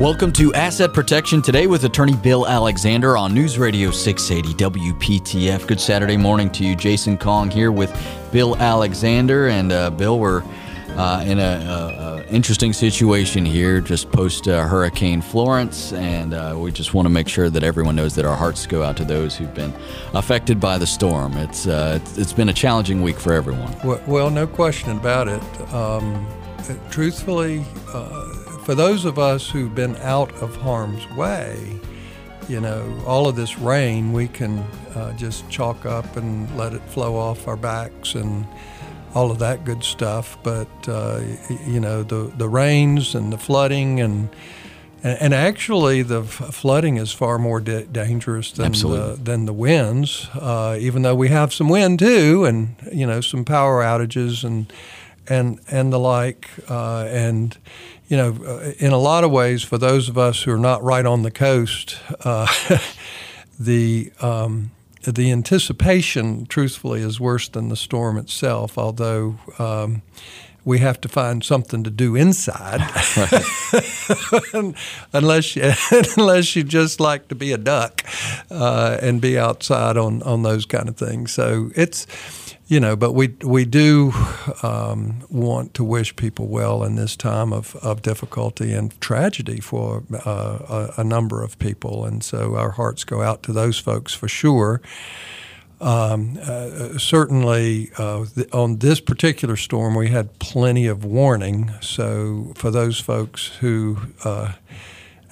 Welcome to Asset Protection today with attorney Bill Alexander on News Radio 680 WPTF. Good Saturday morning to you. Jason Kong here with Bill Alexander. And uh, Bill, we're uh, in an interesting situation here just post uh, Hurricane Florence. And uh, we just want to make sure that everyone knows that our hearts go out to those who've been affected by the storm. It's, uh, it's, it's been a challenging week for everyone. Well, no question about it. Um, truthfully, uh, for those of us who've been out of harm's way, you know, all of this rain we can uh, just chalk up and let it flow off our backs and all of that good stuff. But uh, you know, the the rains and the flooding and and actually, the flooding is far more da- dangerous than the, than the winds. Uh, even though we have some wind too, and you know some power outages and and and the like. Uh, and you know, uh, in a lot of ways, for those of us who are not right on the coast, uh, the um, the anticipation, truthfully, is worse than the storm itself. Although um, we have to find something to do inside, unless you, unless you just like to be a duck uh, and be outside on on those kind of things. So it's you know, but we we do um, want to wish people well in this time of, of difficulty and tragedy for uh, a, a, number of people, and so our hearts go out to those folks for sure. Um, uh, certainly, uh, on this particular storm, we had plenty of warning. So for those folks who uh,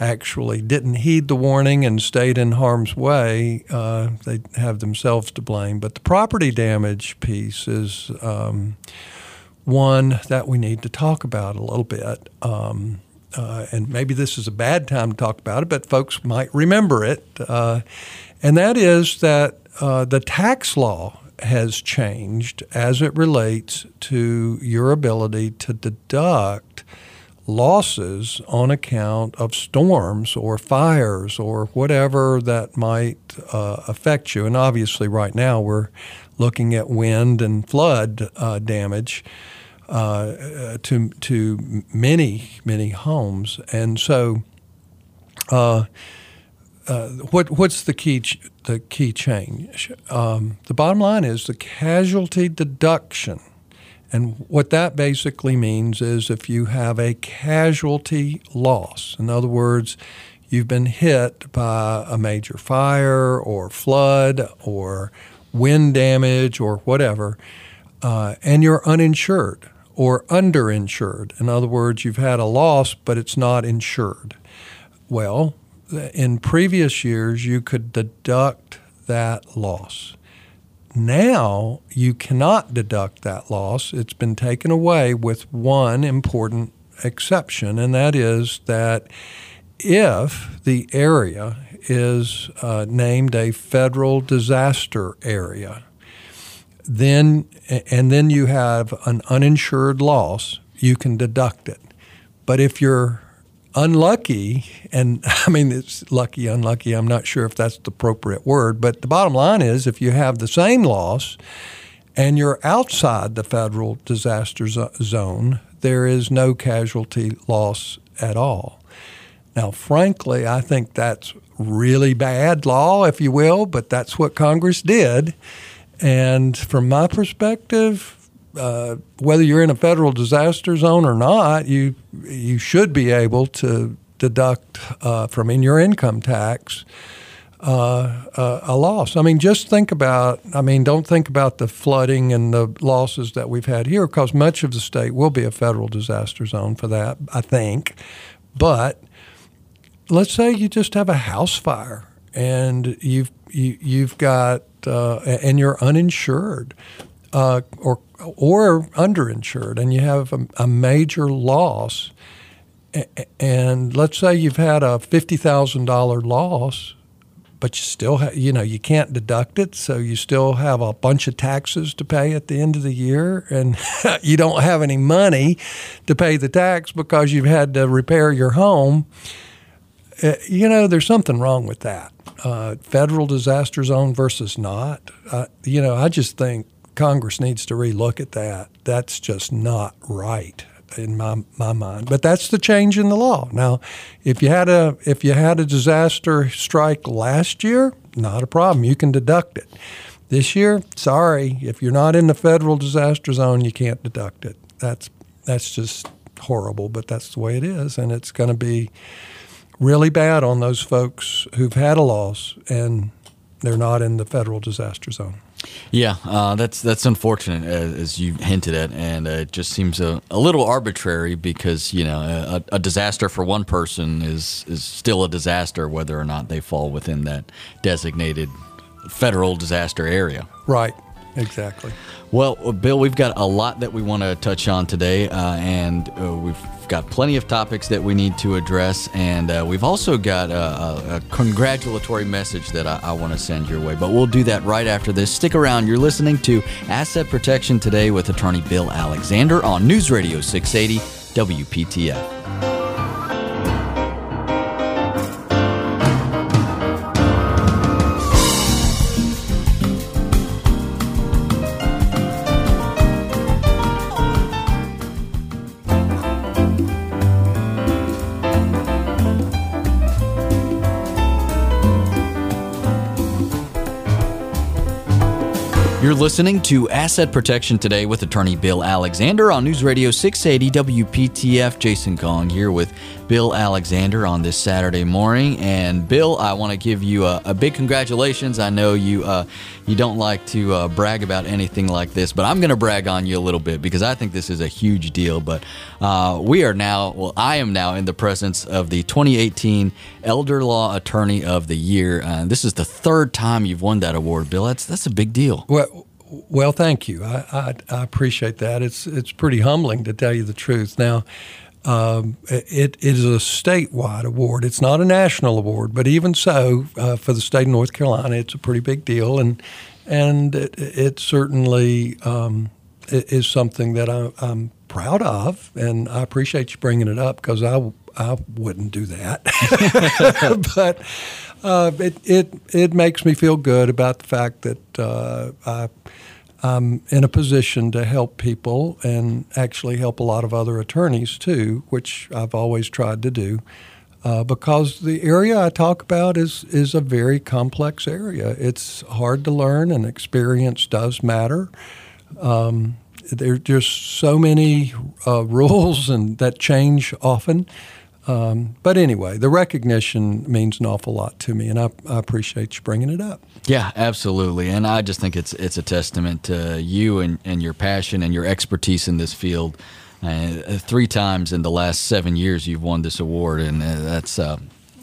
actually didn't heed the warning and stayed in harm's way, uh, they have themselves to blame. But the property damage piece is um, one that we need to talk about a little bit. Um, uh, and maybe this is a bad time to talk about it, but folks might remember it. Uh, and that is that uh, the tax law has changed as it relates to your ability to deduct losses on account of storms or fires or whatever that might uh, affect you. And obviously, right now we're looking at wind and flood uh, damage uh, to to many many homes. And so, uh, uh, what what's the key ch- the key change? Um, the bottom line is the casualty deduction and what that basically means is if you have a casualty loss, in other words, you've been hit by a major fire or flood or wind damage or whatever, uh, and you're uninsured or underinsured. In other words, you've had a loss, but it's not insured. Well, in previous years, you could deduct that loss. Now you cannot deduct that loss. It's been taken away with one important exception, and that is that if the area is uh, named a federal disaster area, then and then you have an uninsured loss, you can deduct it. But if you're unlucky, and I mean, it's lucky, unlucky, I'm not sure if that's the appropriate word, but the bottom line is if you have the same loss and you're outside the federal disaster zone, there is no casualty loss at all. Now, frankly, I think that's really bad law, if you will, but that's what Congress did. And from my perspective, uh, whether you're in a federal disaster zone or not, you you should be able to deduct uh, from in your income tax uh, uh, a loss. I mean, just think about. I mean, don't think about the flooding and the losses that we've had here, because much of the state will be a federal disaster zone for that. I think, but let's say you just have a house fire and you've you, have you have got uh, and you're uninsured uh, or or underinsured, and you have a, a major loss, and let's say you've had a fifty thousand dollar loss, but you still have, you know you can't deduct it, so you still have a bunch of taxes to pay at the end of the year, and you don't have any money to pay the tax because you've had to repair your home. Uh, you know, there's something wrong with that. Uh, federal disaster zone versus not. Uh, you know, I just think Congress needs to relook at that. That's just not right. in my my mind. But that's the change in the law. Now, if you had a if you had a disaster strike last year, not a problem. You can deduct it. This year, sorry, if you're not in the federal disaster zone, you can't deduct it. That's that's just horrible, but that's the way it is, and it's going to be really bad on those folks who've had a loss and they're not in the federal disaster zone. Yeah, uh, that's that's unfortunate, as, as, you hinted at, and uh, it just seems a, a little arbitrary because you know a, a, disaster for one person is is still a disaster whether or not they fall within that designated federal disaster area. Right. Exactly. Well, Bill, we've got a lot that we want to touch on today, uh, and uh, we've got plenty of topics that we need to address, and uh, we've also got a, a congratulatory message that I, I want to send your way. But we'll do that right after this. Stick around. You're listening to Asset Protection Today with attorney Bill Alexander on News Radio 680 WPTF. You're listening to Asset Protection Today with attorney Bill Alexander on News Radio 680 WPTF. Jason Kong here with Bill Alexander on this Saturday morning. And Bill, I want to give you a, a, big congratulations. I know you uh, you don't like to uh, brag about anything like this, but I'm going to brag on you a little bit because I think this is a huge deal. But uh, we are now, well, I am now in the presence of the 2018 Elder Law Attorney of the Year. Uh, this is the third time you've won that award, Bill. That's that's a big deal. Well, well, thank you. I, I, I appreciate that. It's it's pretty humbling to tell you the truth. Now. Um, it, it is a statewide award. It's not a national award, but even so, uh, for the state of North Carolina, it's a pretty big deal, and and it, it certainly um, is something that I, am proud of, and I appreciate you bringing it up because I I wouldn't do that, but. Uh, it, it it makes me feel good about the fact that uh, I I'm in a position to help people and actually help a lot of other attorneys too, which I've always tried to do. Uh, because the area I talk about is is a very complex area. It's hard to learn, and experience does matter. Um, there's just so many uh, rules and that change often. Um, but anyway, the recognition means an awful lot to me, and I, I, appreciate you bringing it up. Yeah, absolutely. And I just think it's it's a testament to you and, and your passion and your expertise in this field. Uh, three times in the last seven years, you've won this award, and uh, that's uh,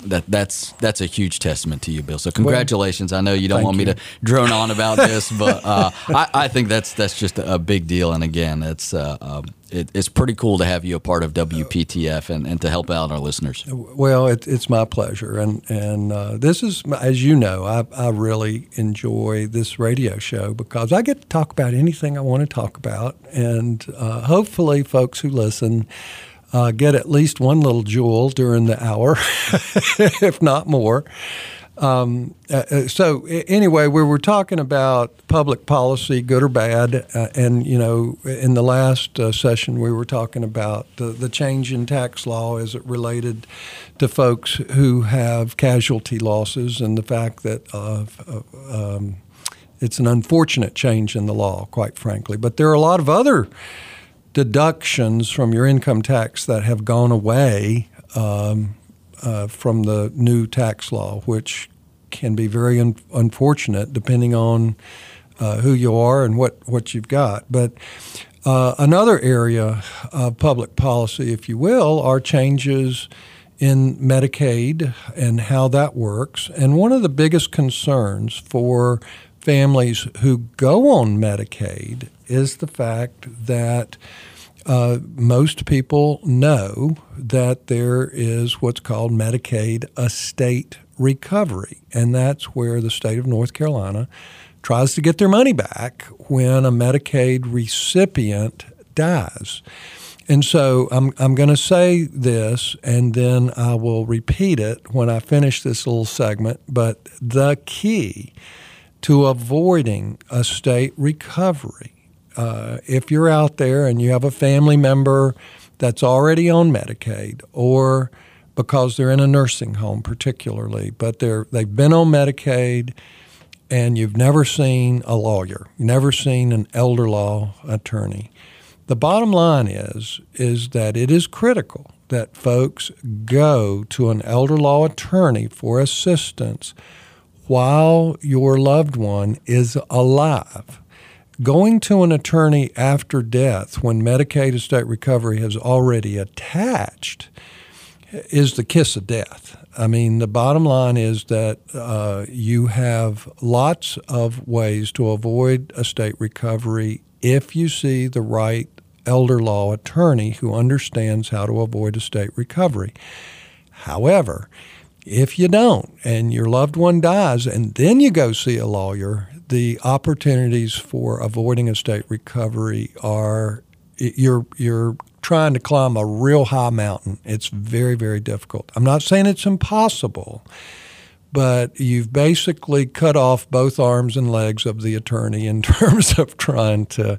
that that's that's a huge testament to you, Bill. So congratulations. Well, I know you don't want you. me to drone on about this, but uh, I, I, think that's that's just a big deal. And again, it's uh, um, it, it's pretty cool to have you a part of WPTF and, and to help out our listeners. Well, it, it's my pleasure, and and uh, this is as you know, I, I really enjoy this radio show because I get to talk about anything I want to talk about, and uh, hopefully, folks who listen uh, get at least one little jewel during the hour, if not more. Um, uh, uh so anyway, we were talking about public policy, good or bad, uh, and you know, in the last uh, session, we were talking about the, the, change in tax law as it related to folks who have casualty losses, and the fact that uh, um, it's an unfortunate change in the law, quite frankly. But there are a lot of other deductions from your income tax that have gone away um, uh, from the new tax law, which can be very un- unfortunate depending on uh, who you are and what, what you've got. But uh, another area of public policy, if you will, are changes in Medicaid and how that works. And one of the biggest concerns for families who go on Medicaid is the fact that uh, most people know that there is what's called Medicaid estate recovery, and that's where the state of North Carolina tries to get their money back when a Medicaid recipient dies. And so I'm, I'm going to say this and then I will repeat it when I finish this little segment. But the key to avoiding estate recovery uh, if you're out there and you have a family member that's already on Medicaid or because they're in a nursing home, particularly, but they're, they've been on Medicaid and you've never seen a lawyer, never seen an elder law attorney. The bottom line is is that it is critical that folks go to an elder law attorney for assistance while your loved one is alive. Going to an attorney after death when Medicaid estate recovery has already attached is the kiss of death. I mean, the bottom line is that uh, you have lots of ways to avoid estate recovery if you see the right elder law attorney who understands how to avoid estate recovery. However, if you don't and your loved one dies and then you go see a lawyer, the opportunities for avoiding estate recovery are you're you're trying to climb a real high mountain. It's very very difficult. I'm not saying it's impossible, but you've basically cut off both arms and legs of the attorney in terms of trying to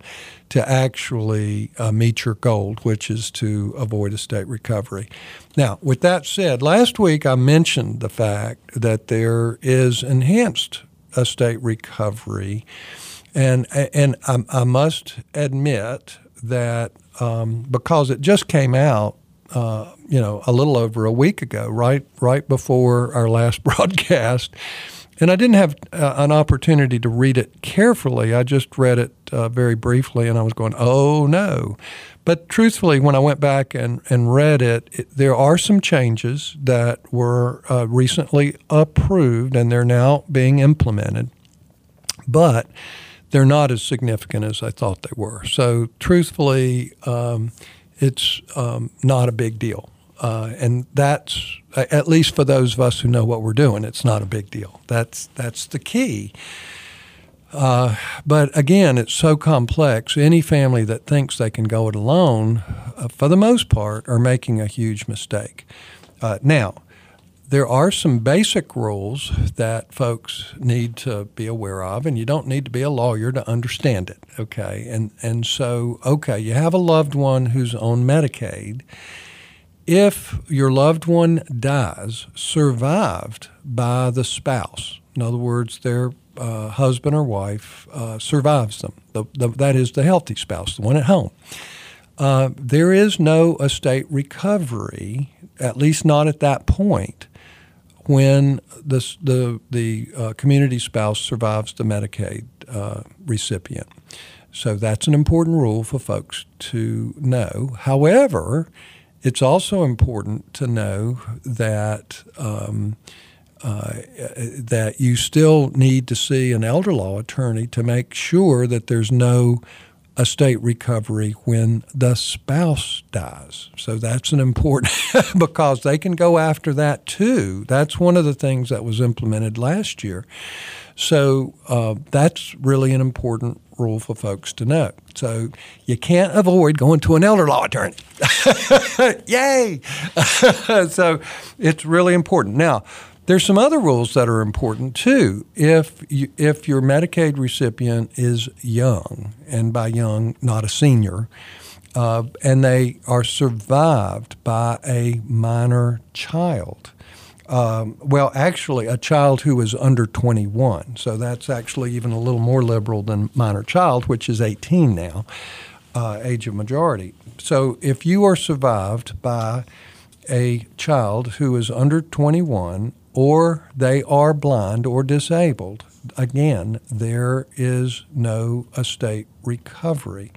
to actually uh, meet your goal, which is to avoid estate recovery. Now, with that said, last week I mentioned the fact that there is enhanced estate recovery, and and I, I must admit that um, because it just came out uh, you know, a little over a week ago, right, right before our last broadcast. And I didn't have uh, an opportunity to read it carefully. I just read it uh, very briefly, and I was going, "Oh no!" But truthfully, when I went back and, and read it, it there are some changes that were uh, recently approved, and they're now being implemented. But they're not as significant as I thought they were. So, truthfully, um, it's um, not a big deal. Uh, and that's at least for those of us who know what we're doing, it's not a big deal. That's that's the key. Uh, but again, it's so complex. Any family that thinks they can go it alone, uh, for the most part, are making a huge mistake. Uh, now, there are some basic rules that folks need to be aware of, and you don't need to be a lawyer to understand it. Okay, and and so okay, you have a loved one who's on Medicaid. If your loved one dies, survived by the spouse, in other words, their uh, husband or wife uh, survives them. The, the, that is the healthy spouse, the one at home. Uh, there is no estate recovery, at least not at that point, when the, the, the uh, community spouse survives the Medicaid uh, recipient. So that's an important rule for folks to know. However, it's also important to know that um, uh, that you still need to see an elder law attorney to make sure that there's no estate recovery when the spouse dies. So that's an important because they can go after that too. That's one of the things that was implemented last year. So uh, that's really an important rule for folks to know. So you can't avoid going to an elder law attorney. Yay! so it's really important. Now, there's some other rules that are important too. If you, if your Medicaid recipient is young, and by young, not a senior, uh, and they are survived by a minor child, um, well, actually, a child who is under 21. So that's actually even a little more liberal than minor child, which is 18 now, uh, age of majority. So if you are survived by a child who is under 21 or they are blind or disabled, again, there is no estate recovery.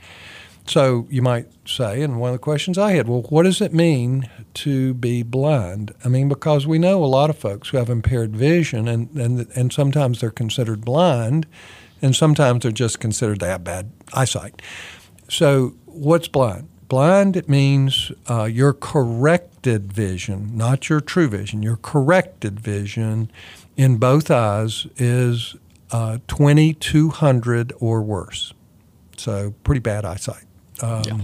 So you might say, and one of the questions I had, well, what does it mean to be blind? I mean, because we know a lot of folks who have impaired vision, and, and, and sometimes they're considered blind, and sometimes they're just considered to have bad eyesight. So, what's blind? Blind, it means uh, your corrected vision, not your true vision. Your corrected vision in both eyes is uh, 2200 or worse. So, pretty bad eyesight. Um, yeah.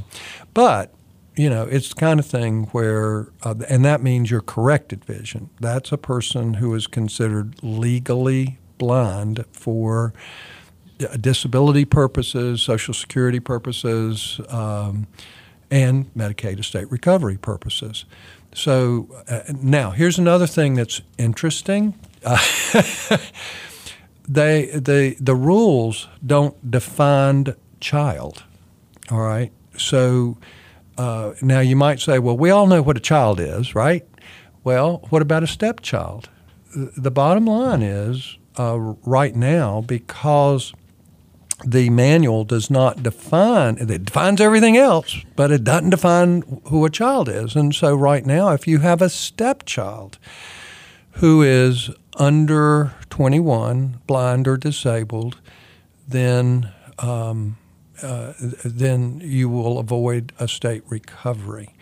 But, you know, it's the kind of thing where, uh, and that means your corrected vision. That's a person who is considered legally blind for disability purposes, Social Security purposes. Um, and Medicaid estate recovery purposes. So uh, now here's another thing that's interesting. Uh, they the the rules don't define child. All right. So uh, now you might say, well, we all know what a child is, right? Well, what about a stepchild? The bottom line is uh, right now because the manual does not define it defines everything else but it doesn't define who a child is. And so right now if you have a stepchild who is under 21 blind or disabled then um, uh, then you will avoid estate recovery.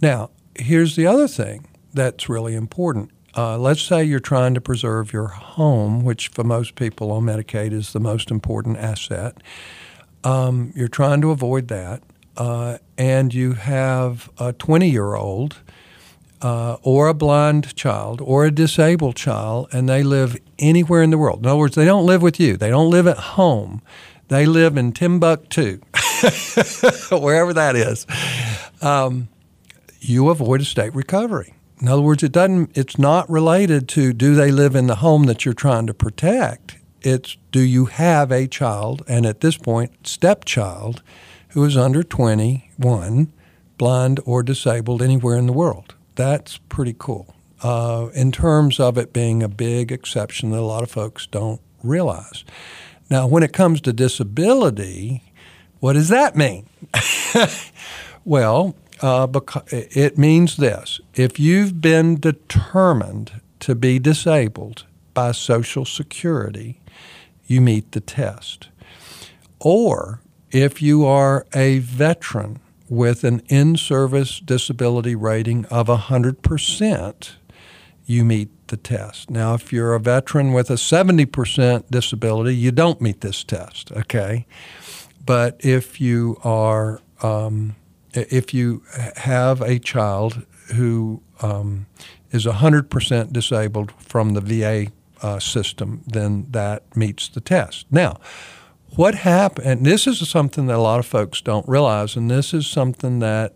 Now here's the other thing that's really important uh, let's say you're trying to preserve your home, which for most people on Medicaid is the most important asset. Um, you're trying to avoid that, uh, and you have a 20 year old uh, or a blind child or a disabled child, and they live anywhere in the world. In other words, they don't live with you, they don't live at home. They live in Timbuktu, wherever that is. Um, you avoid estate recovery. In other words, it doesn't. It's not related to do they live in the home that you're trying to protect. It's do you have a child, and at this point, stepchild, who is under 21, blind or disabled anywhere in the world. That's pretty cool. Uh, in terms of it being a big exception that a lot of folks don't realize. Now, when it comes to disability, what does that mean? well, uh, because it means this if you've been determined to be disabled by Social Security, you meet the test. Or if you are a veteran with an in service disability rating of 100%, you meet the test. Now, if you're a veteran with a 70% disability, you don't meet this test, okay? But if you are um, if you have a child who um, is 100% disabled from the VA uh, system, then that meets the test. Now, what happened, and this is something that a lot of folks don't realize, and this is something that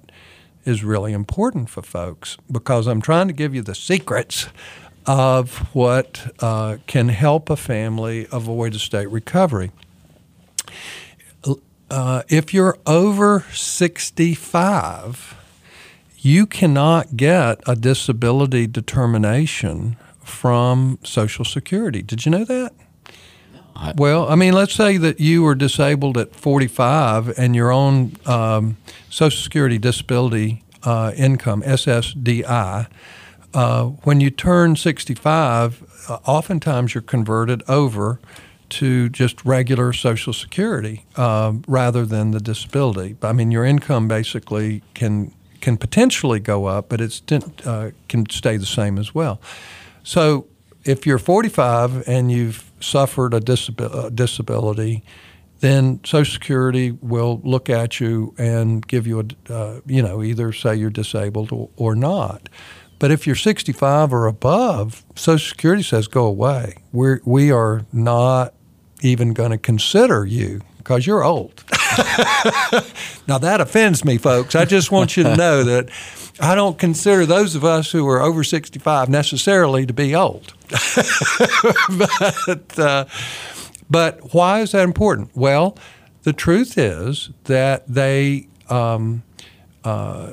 is really important for folks because I'm trying to give you the secrets of what uh, can help a family avoid estate recovery uh, if you're over 65, you cannot get a disability determination from Social Security. Did you know that? well, I mean, let's say that you were disabled at 45 and your own um, Social Security disability uh, income, SSDI, uh, when you turn 65, uh, oftentimes you're converted over to just regular Social Security um, rather than the disability. I mean, your income basically can can potentially go up, but it uh, can stay the same as well. So, if you're 45 and you've suffered a uh, disability, then Social Security will look at you and give you a, uh, you know, either say you're disabled or, or not. But if you're 65 or above, Social Security says go away. We're, we are not even going to consider you because you're old. now, that offends me, folks. I just want you to know that I don't consider those of us who are over 65 necessarily to be old. but, uh, but why is that important? Well, the truth is that they, um, uh,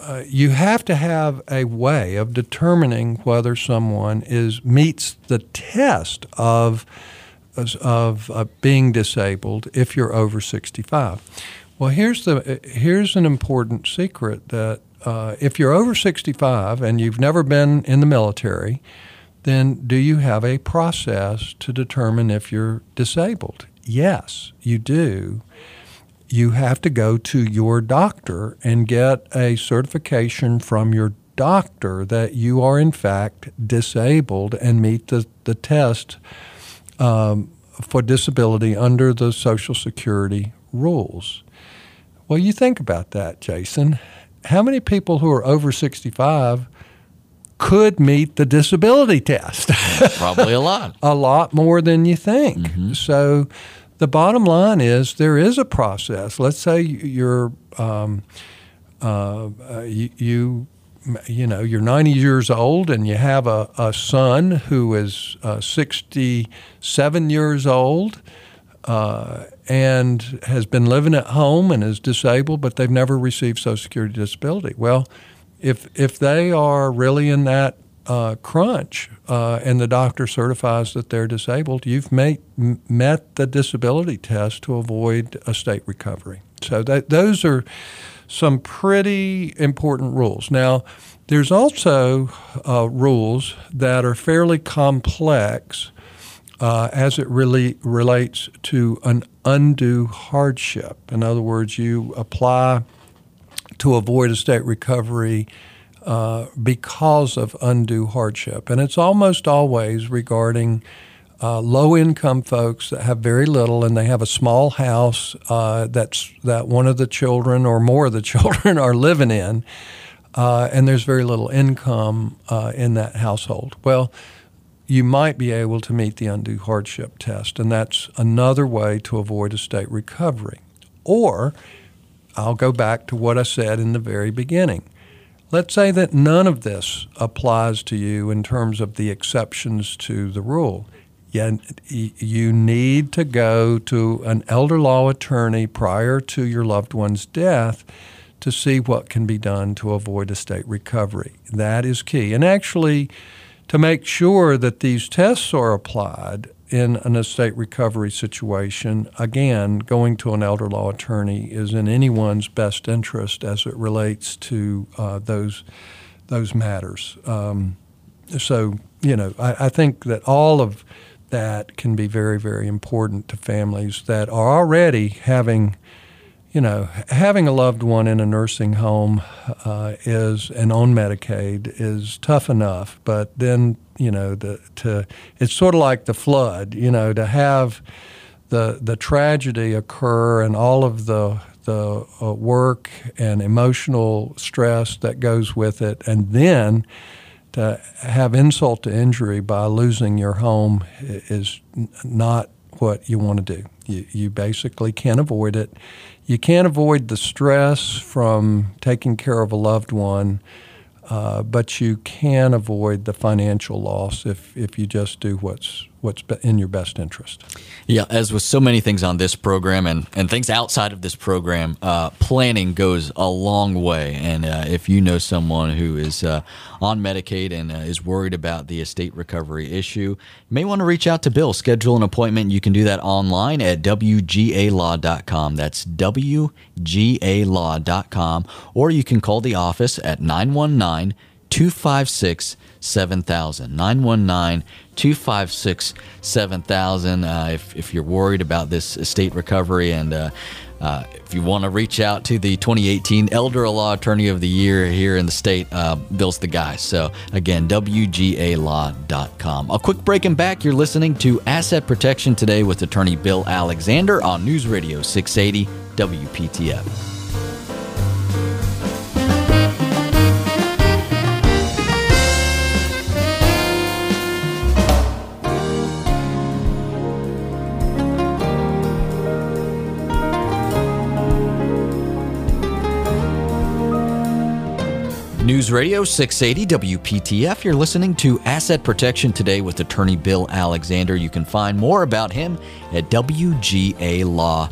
uh, you have to have a way of determining whether someone is meets the test of of uh, being disabled if you're over 65. Well, here's the here's an important secret that uh, if you're over 65 and you've never been in the military, then do you have a process to determine if you're disabled? Yes, you do. You have to go to your doctor and get a certification from your doctor that you are in fact disabled and meet the, the test um, for disability under the Social Security rules. Well, you think about that, Jason. How many people who are over 65 could meet the disability test? Probably a lot. a lot more than you think. Mm-hmm. So the bottom line is there is a process. Let's say you're um, uh, you, you you know, you're 90 years old and you have a, a son who is uh, 67 years old uh, and has been living at home and is disabled, but they've never received Social Security disability. Well, if, if they are really in that uh, crunch uh, and the doctor certifies that they're disabled, you've made, met the disability test to avoid estate recovery. So that, those are some pretty important rules. Now, there's also uh, rules that are fairly complex uh, as it really relates to an undue hardship. In other words, you apply to avoid estate recovery uh, because of undue hardship. And it's almost always regarding uh, low income folks that have very little and they have a small house uh, that's that one of the children or more of the children are living in uh, and there's very little income uh, in that household. Well you might be able to meet the undue hardship test and that's another way to avoid estate recovery. Or i'll go back to what i said in the very beginning. Let's say that none of this applies to you in terms of the exceptions to the rule you, you need to go to an elder law attorney prior to your loved one's death to see what can be done to avoid estate recovery. That is key. And actually, to make sure that these tests are applied in an estate recovery situation, again, going to an elder law attorney is in anyone's best interest as it relates to uh, those those matters. Um, so, you know, I, I think that all of that can be very, very important to families that are already having, you know, having a loved one in a nursing home uh, is and on Medicaid is tough enough. But then, you know, the to it's sort of like the flood. You know, to have the the tragedy occur and all of the the uh, work and emotional stress that goes with it, and then to have insult to injury by losing your home is not what you want to do. You, you basically can't avoid it. You can't avoid the stress from taking care of a loved one, uh, but you can avoid the financial loss if, if you just do what's what's in your best interest. Yeah, as with so many things on this program and, and things outside of this program, uh, planning goes a long way. And uh, if you know someone who is uh, on Medicaid and uh, is worried about the estate recovery issue, you may want to reach out to Bill. Schedule an appointment. You can do that online at WGALaw.com. That's WGALaw.com. Or you can call the office at 919 256 7000. 919 256 7000. Uh, if, if you're worried about this estate recovery and uh, uh, if you want to reach out to the 2018 Elder Law Attorney of the Year here in the state, uh, Bill's the guy. So, again, WGALaw.com. A quick break and back. You're listening to Asset Protection Today with Attorney Bill Alexander on News Radio 680 WPTF. News Radio 680 WPTF. You're listening to Asset Protection Today with attorney Bill Alexander. You can find more about him at WGALaw.com.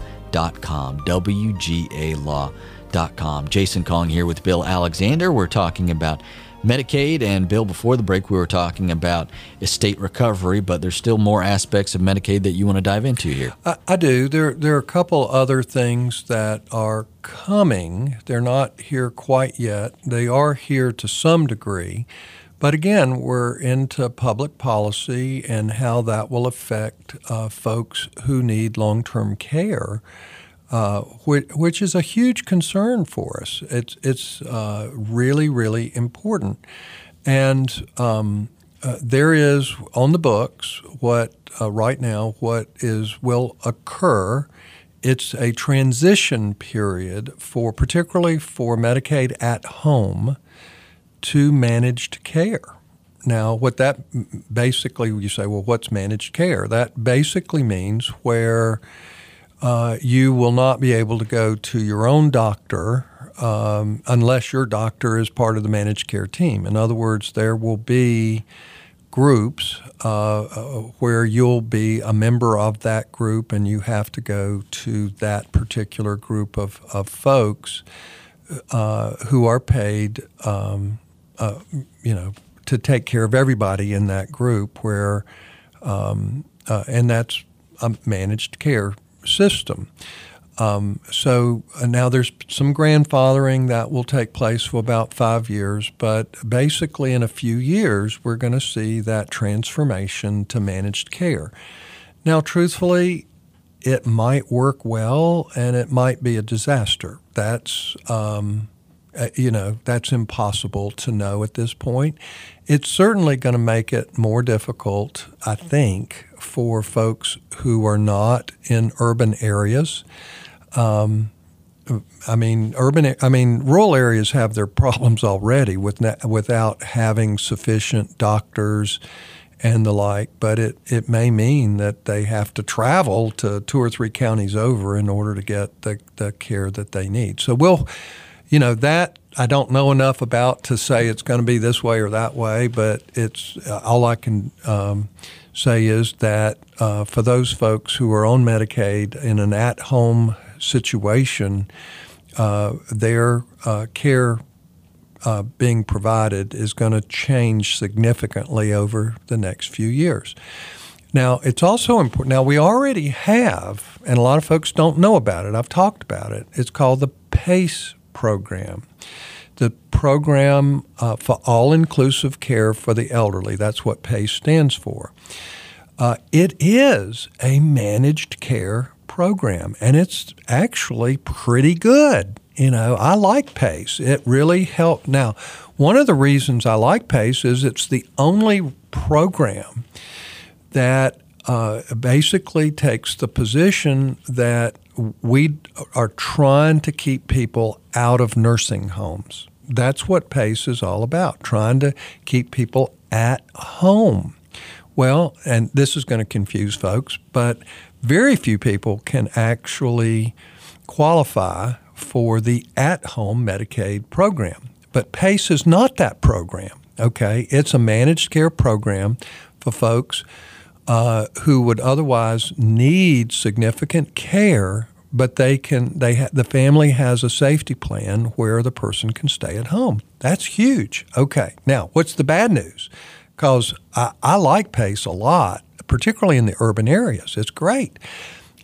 WGALaw.com. Jason Kong here with Bill Alexander. We're talking about Medicaid. And Bill, before the break, we were talking about estate recovery, but there's still more aspects of Medicaid that you want to dive into here. I, I do. There, there are a couple other things that are coming. They're not here quite yet. They are here to some degree. But again, we're into public policy and how that will affect uh, folks who need long term care uh, which, which, is a huge concern for us. It's, it's uh, really, really important. And um, uh, there is on the books what uh, right now what is will occur. It's a transition period for particularly for Medicaid at home to managed care. Now, what that basically you say, well, what's managed care? That basically means where uh, you will not be able to go to your own doctor um, unless your doctor is part of the managed care team. In other words, there will be groups uh, where you'll be a member of that group and you have to go to that particular group of, of folks uh, who are paid, um, uh, you know, to take care of everybody in that group where, um, uh, and that's a managed care system. Um, so uh, now there's some grandfathering that will take place for about five years, but basically in a few years, we're going to see that transformation to managed care. Now, truthfully, it might work well and it might be a disaster. That's, um, uh, you know, that's impossible to know at this point. It's certainly going to make it more difficult, I think, for folks who are not in urban areas. Um, I mean, urban. I mean, rural areas have their problems already with without having sufficient doctors and the like. But it it may mean that they have to travel to two or three counties over in order to get the the care that they need. So we'll, you know, that I don't know enough about to say it's going to be this way or that way. But it's all I can. Um, say is that uh, for those folks who are on Medicaid in an at home situation, uh, their uh, care uh, being provided is going to change significantly over the next few years. Now, it's also important. Now, we already have, and a lot of folks don't know about it. I've talked about it. It's called the PACE program, the program uh, for all inclusive care for the elderly. That's what PACE stands for. Uh, it is a managed care program, and it's actually pretty good. You know, I like PACE. It really helped. Now, one of the reasons I like PACE is it's the only program that uh, basically takes the position that we are trying to keep people out of nursing homes. That's what PACE is all about, trying to keep people at home. Well, and this is going to confuse folks, but very few people can actually qualify for the at home Medicaid program. But PACE is not that program, okay? It's a managed care program for folks uh, who would otherwise need significant care, but they can, they ha- the family has a safety plan where the person can stay at home. That's huge. Okay, now what's the bad news? Because I, I like PACE a lot particularly in the urban areas. It's great.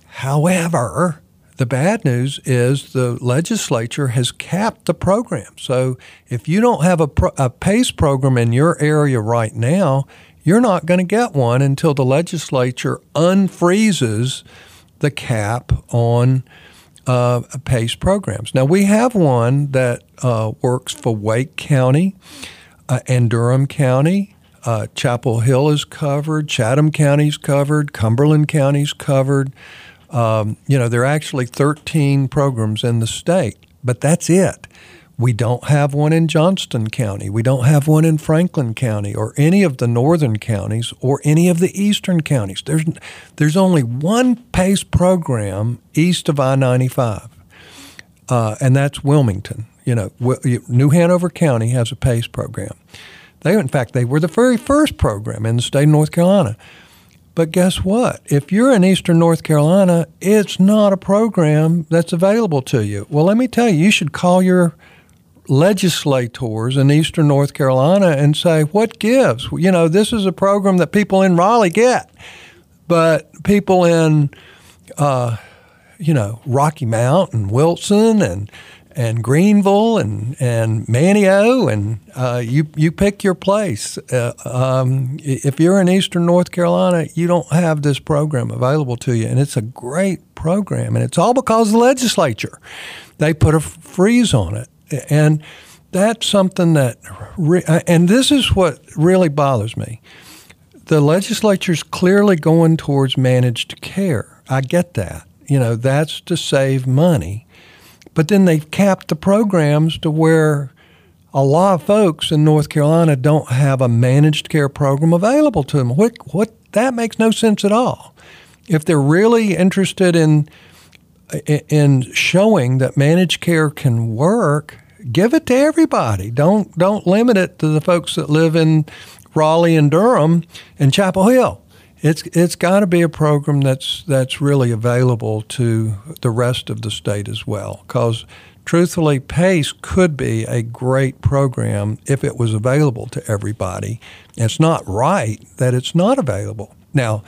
However, the bad news is the legislature has capped the program. So if you don't have a, pro- a PACE program in your area right now, you're not going to get one until the legislature unfreezes the cap on uh, PACE programs. Now, we have one that uh, works for Wake County uh, and Durham County uh, Chapel Hill is covered, Chatham County's covered, Cumberland County's covered. Um, you know, there are actually 13 programs in the state, but that's it. We don't have one in Johnston County. We don't have one in Franklin County or any of the northern counties or any of the eastern counties. There's, there's only one PACE program east of I 95, uh, and that's Wilmington. You know, New Hanover County has a PACE program. They, in fact, they were the very first program in the state of North Carolina. But guess what? If you're in Eastern North Carolina, it's not a program that's available to you. Well, let me tell you, you should call your legislators in Eastern North Carolina and say, what gives? You know, this is a program that people in Raleigh get, but people in, uh, you know, Rocky Mount and Wilson and and Greenville and and Manteo, and uh, you you pick your place. Uh, um, if you're in Eastern North Carolina, you don't have this program available to you, and it's a great program, and it's all because of the legislature. They put a freeze on it, and that's something that, re- uh, and this is what really bothers me. The legislature's clearly going towards managed care. I get that. You know, that's to save money but then they've capped the programs to where a lot of folks in North Carolina don't have a managed care program available to them. What, what, that makes no sense at all. If they're really interested in in showing that managed care can work, give it to everybody. Don't don't limit it to the folks that live in Raleigh and Durham and Chapel Hill. It's it's got to be a program that's that's really available to the rest of the state as well. Because truthfully, PACE could be a great program if it was available to everybody. It's not right that it's not available. Now,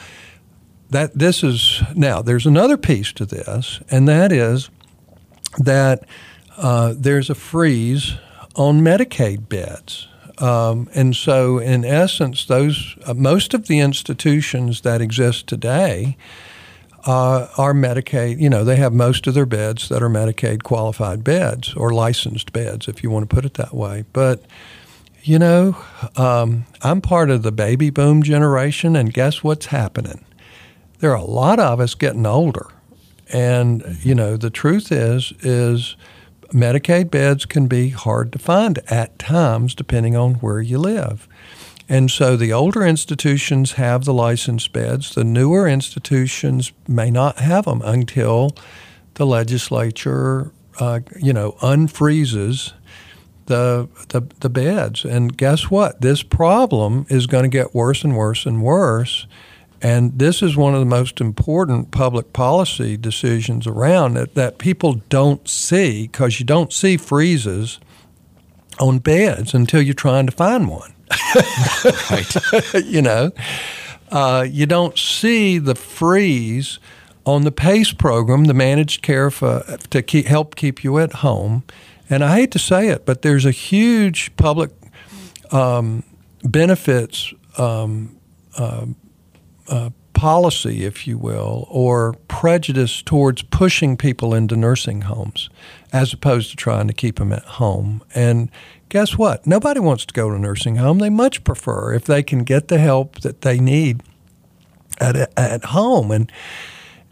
that this is now there's another piece to this, and that is that uh, there's a freeze on Medicaid beds. Um, and so, in essence, those uh, most of the institutions that exist today uh, are Medicaid. You know, they have most of their beds that are Medicaid qualified beds or licensed beds, if you want to put it that way. But you know, um, I'm part of the baby boom generation, and guess what's happening? There are a lot of us getting older, and you know, the truth is is Medicaid beds can be hard to find at times, depending on where you live. And so the older institutions have the licensed beds. The newer institutions may not have them until the legislature, uh, you know, unfreezes the, the the beds. And guess what? This problem is going to get worse and worse and worse and this is one of the most important public policy decisions around that, that people don't see because you don't see freezes on beds until you're trying to find one. right. you know, uh, you don't see the freeze on the PACE program, the managed care for, to keep, help keep you at home. And I hate to say it, but there's a huge public um, benefits um, uh, uh, policy, if you will, or prejudice towards pushing people into nursing homes as opposed to trying to keep them at home. And guess what? Nobody wants to go to a nursing home. They much prefer if they can get the help that they need at, at home. And,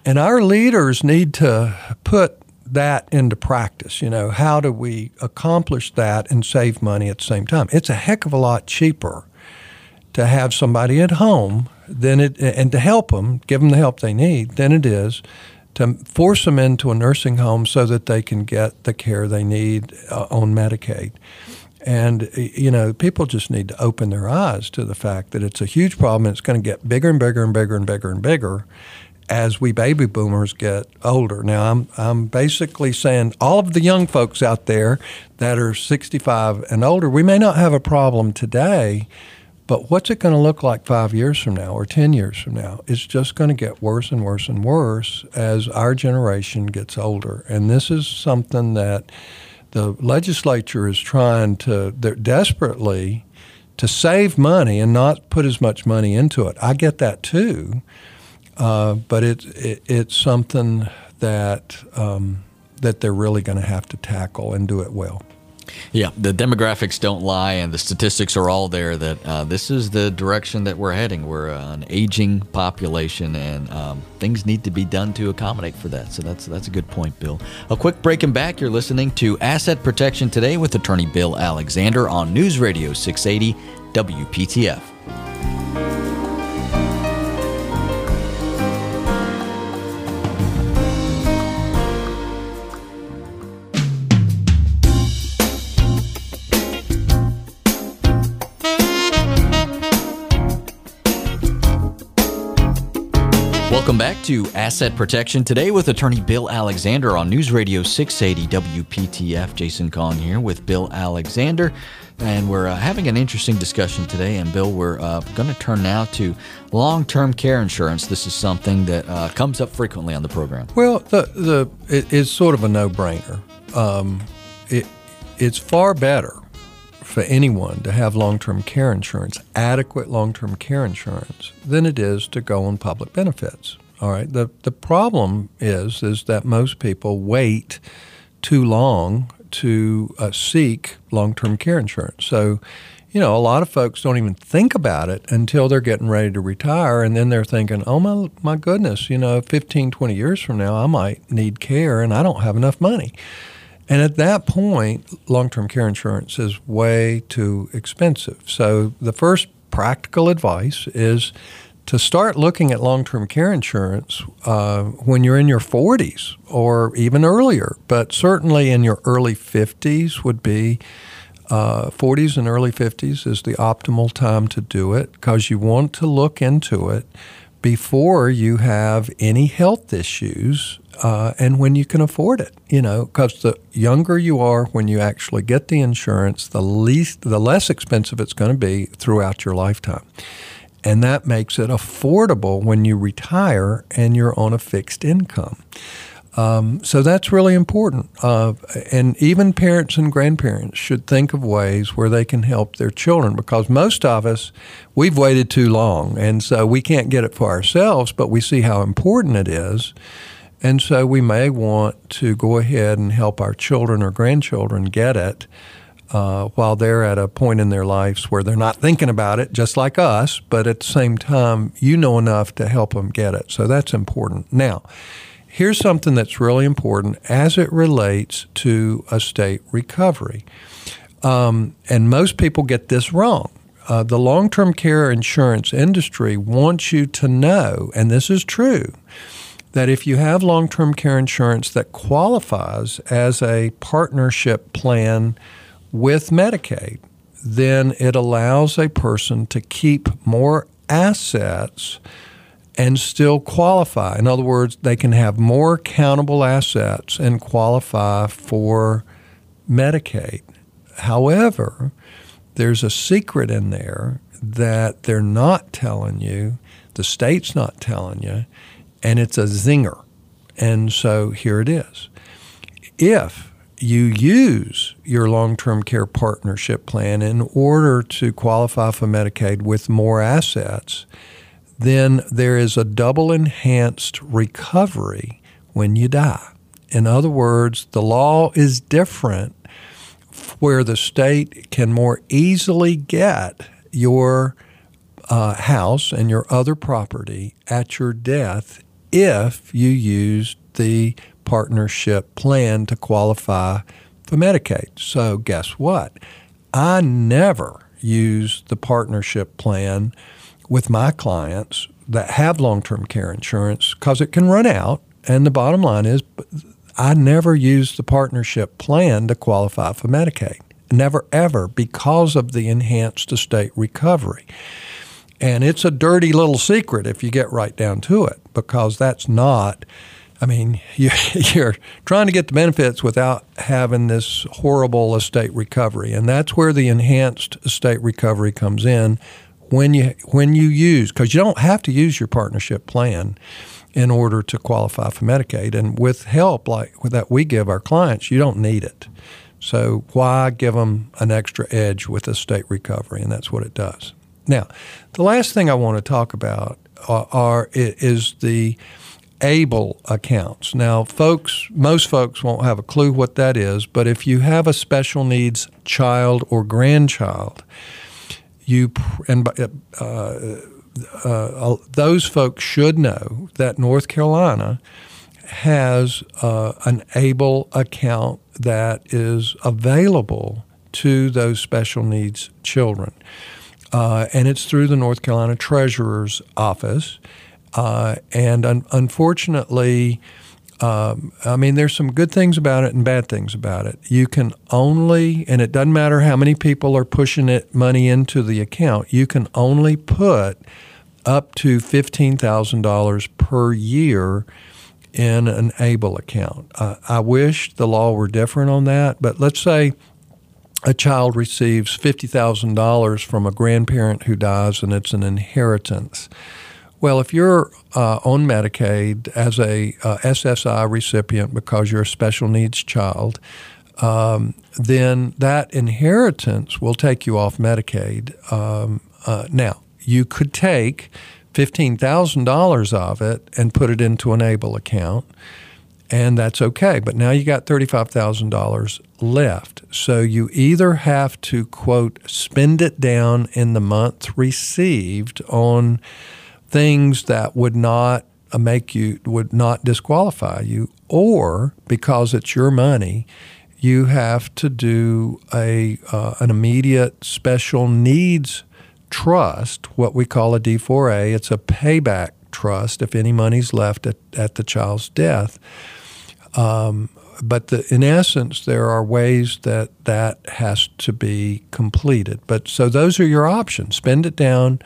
and our leaders need to put that into practice. You know, how do we accomplish that and save money at the same time? It's a heck of a lot cheaper to have somebody at home than it and to help them, give them the help they need, than it is to force them into a nursing home so that they can get the care they need uh, on Medicaid. And you know, people just need to open their eyes to the fact that it's a huge problem. It's going to get bigger and bigger and bigger and bigger and bigger as we baby boomers get older. Now, I'm I'm basically saying all of the young folks out there that are 65 and older, we may not have a problem today but what's it going to look like five years from now or 10 years from now? It's just going to get worse and worse and worse as our generation gets older. And this is something that the legislature is trying to, they're desperately to save money and not put as much money into it. I get that too. Uh, but it, it, it's something that, um, that they're really going to have to tackle and do it well. Yeah, the demographics don't lie, and the statistics are all there that uh, this is the direction that we're heading. We're uh, an aging population, and um, things need to be done to accommodate for that. So that's that's a good point, Bill. A quick break and back. You're listening to Asset Protection Today with Attorney Bill Alexander on News Radio 680 WPTF. To Asset Protection today with attorney Bill Alexander on News Radio 680 WPTF. Jason Kong here with Bill Alexander. And we're uh, having an interesting discussion today. And Bill, we're uh, going to turn now to long term care insurance. This is something that uh, comes up frequently on the program. Well, the, the, it, it's sort of a no brainer. Um, it, it's far better for anyone to have long term care insurance, adequate long term care insurance, than it is to go on public benefits. All right. The the problem is is that most people wait too long to uh, seek long term care insurance. So, you know, a lot of folks don't even think about it until they're getting ready to retire, and then they're thinking, "Oh my my goodness, you know, 15, 20 years from now, I might need care, and I don't have enough money." And at that point, long term care insurance is way too expensive. So the first practical advice is to start looking at long term care insurance uh, when you're in your 40s or even earlier, but certainly in your early 50s would be. Uh, 40s and early 50s is the optimal time to do it because you want to look into it before you have any health issues uh, and when you can afford it. You know, because the younger you are when you actually get the insurance, the least, the less expensive it's going to be throughout your lifetime and that makes it affordable when you retire and you're on a fixed income. Um, so that's really important. Uh, and even parents and grandparents should think of ways where they can help their children because most of us, we've waited too long. And so we can't get it for ourselves, but we see how important it is. And so we may want to go ahead and help our children or grandchildren get it uh, while they're at a point in their lives where they're not thinking about it, just like us, but at the same time, you know enough to help them get it. So that's important. Now, here's something that's really important as it relates to estate recovery. Um, and most people get this wrong. Uh, the long term care insurance industry wants you to know, and this is true, that if you have long term care insurance that qualifies as a partnership plan with Medicaid, then it allows a person to keep more assets and still qualify. In other words, they can have more countable assets and qualify for Medicaid. However, there's a secret in there that they're not telling you, the state's not telling you, and it's a zinger. And so here it is. If you use your long term care partnership plan in order to qualify for Medicaid with more assets, then there is a double enhanced recovery when you die. In other words, the law is different where the state can more easily get your uh, house and your other property at your death if you used the partnership plan to qualify for Medicaid. So, guess what? I never use the partnership plan with my clients that have long term care insurance because it can run out. And the bottom line is, I never use the partnership plan to qualify for Medicaid. Never, ever, because of the enhanced estate recovery. And it's a dirty little secret if you get right down to it, because that's not I mean, you're trying to get the benefits without having this horrible estate recovery, and that's where the enhanced estate recovery comes in when you when you use because you don't have to use your partnership plan in order to qualify for Medicaid, and with help like that we give our clients, you don't need it. So why give them an extra edge with estate recovery, and that's what it does. Now, the last thing I want to talk about uh, are, are is the able accounts. Now, folks, most folks won't have a clue what that is, but if you have a special needs child or grandchild, you and uh, uh, uh, those folks should know that North Carolina has uh, an able account that is available to those special needs children. Uh, and it's through the North Carolina Treasurer's Office. Uh, and un- unfortunately, um, I mean, there's some good things about it and bad things about it. You can only, and it doesn't matter how many people are pushing it money into the account, you can only put up to $15,000 per year in an ABLE account. Uh, I wish the law were different on that, but let's say a child receives $50,000 from a grandparent who dies and it's an inheritance. Well, if you're uh, on Medicaid as a uh, SSI recipient because you're a special needs child, um, then that inheritance will take you off Medicaid. Um, uh, now, you could take $15,000 of it and put it into an ABLE account, and that's okay. But now you got $35,000 left. So you either have to, quote, spend it down in the month received on things that would not uh, make you would not disqualify you, or because it's your money, you have to do a uh, an immediate special needs trust, what we call a D4A. It's a payback trust if any money's left at, at the child's death. Um, but the, in essence, there are ways that that has to be completed. But so those are your options: spend it down,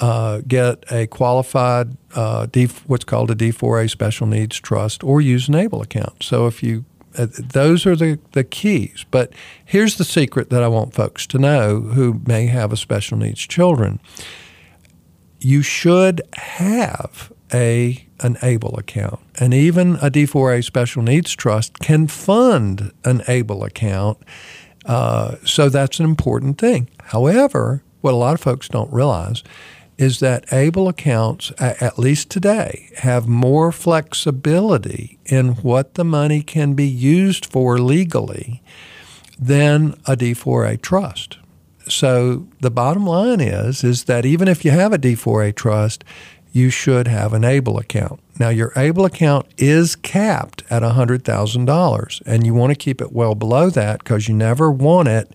uh, get a qualified uh, D, what's called a D4A special needs trust, or use an ABLE account. So if you uh, those are the, the keys. But here's the secret that I want folks to know who may have a special needs children. You should have a an ABLE account. And even a D4A special needs trust can fund an ABLE account. Uh, so that's an important thing. However, what a lot of folks don't realize is that ABLE accounts, at least today, have more flexibility in what the money can be used for legally than a D4A trust. So the bottom line is is that even if you have a D4A trust, you should have an ABLE account. Now, your ABLE account is capped at $100,000, and you want to keep it well below that because you never want it.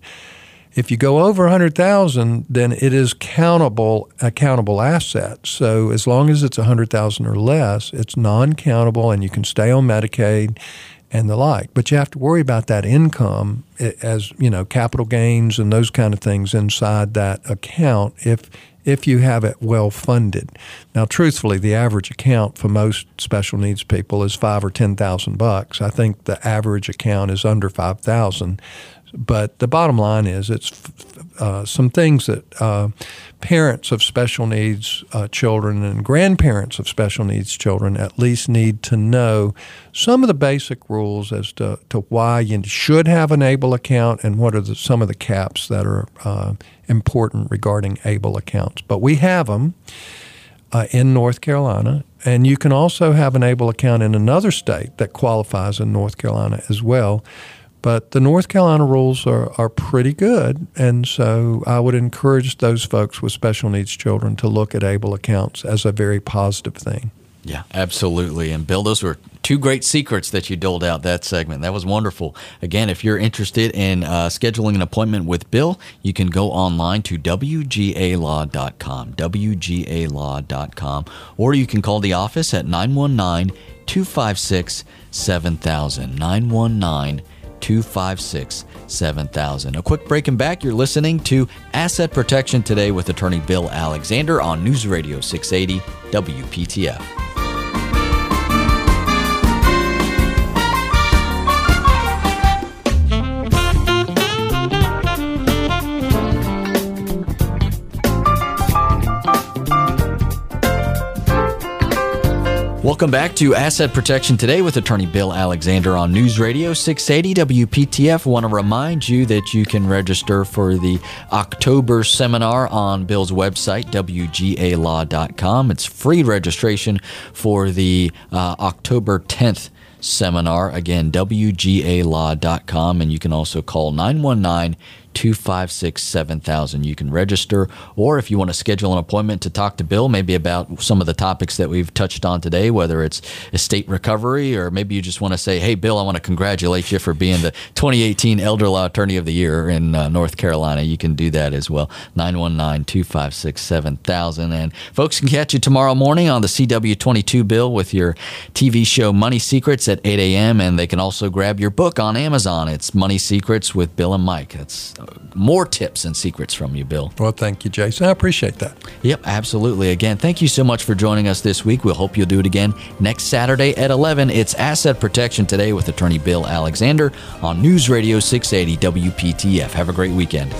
If you go over 100,000, then it is countable accountable asset. So as long as it's 100,000 or less, it's non-countable and you can stay on Medicaid and the like. But you have to worry about that income as, you know, capital gains and those kind of things inside that account if if you have it well funded. Now, truthfully, the average account for most special needs people is five or ten thousand bucks. I think the average account is under five thousand. But the bottom line is, it's uh, some things that uh, parents of special needs uh, children and grandparents of special needs children at least need to know some of the basic rules as to, to why you should have an ABLE account and what are the, some of the caps that are uh, important regarding ABLE accounts. But we have them. Uh, in North Carolina, and you can also have an ABLE account in another state that qualifies in North Carolina as well. But the North Carolina rules are, are pretty good. And so I would encourage those folks with special needs children to look at ABLE accounts as a very positive thing. Yeah, absolutely. And Bill, those were two great secrets that you doled out that segment. That was wonderful. Again, if you're interested in uh, scheduling an appointment with Bill, you can go online to WGALaw.com, WGALaw.com, or you can call the office at 919 256 7000. 919 256 7000. A quick break and back. You're listening to Asset Protection Today with attorney Bill Alexander on News Radio 680 WPTF. Welcome back to Asset Protection Today with attorney Bill Alexander on News Radio 680 WPTF. Want to remind you that you can register for the October seminar on Bill's website, WGALaw.com. It's free registration for the uh, October 10th seminar. Again, WGALaw.com. And you can also call 919 256 7000. You can register, or if you want to schedule an appointment to talk to Bill, maybe about some of the topics that we've touched on today, whether it's estate recovery, or maybe you just want to say, hey, Bill, I want to congratulate you for being the 2018 Elder Law Attorney of the Year in uh, North Carolina. You can do that as well. 919 256 7000. And folks can catch you tomorrow morning on the CW22 Bill with your TV show Money Secrets at 8 a.m. And they can also grab your book on Amazon. It's Money Secrets with Bill and Mike. That's more tips and secrets from you, Bill. Well, thank you, Jason. I appreciate that. Yep, absolutely. Again, thank you so much for joining us this week. We'll hope you'll do it again next Saturday at 11. It's Asset Protection Today with attorney Bill Alexander on News Radio 680 WPTF. Have a great weekend.